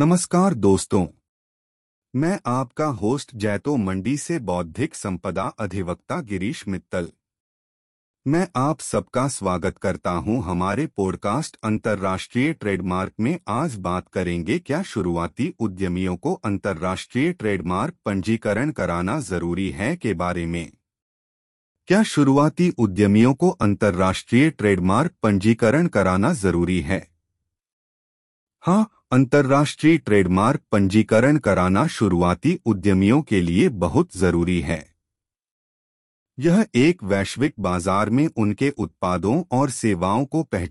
नमस्कार दोस्तों। मैं आपका होस्ट जैतो मंडी से बौद्धिक संपदा अधिवक्ता गिरीश मित्तल। मैं आप सबका स्वागत करता हूँ हमारे पॉडकास्ट अंतर्राष्ट्रीय ट्रेडमार्क में। आज बात करेंगे क्या शुरुआती उद्यमियों को अंतर्राष्ट्रीय ट्रेडमार्क पंजीकरण कराना ज़रूरी है के बारे में। क्या शुरुआती उद्यमियों को अंतर्राष्ट्रीय ट्रेडमार्क पंजीकरण कराना ज़रूरी है? हाँ अंतर्राष्ट्रीय ट्रेडमार्क पंजीकरण कराना शुरुआती उद्यमियों के लिए बहुत ज़रूरी है। यह एक वैश्विक बाज़ार में उनके उत्पादों और सेवाओं को पहचान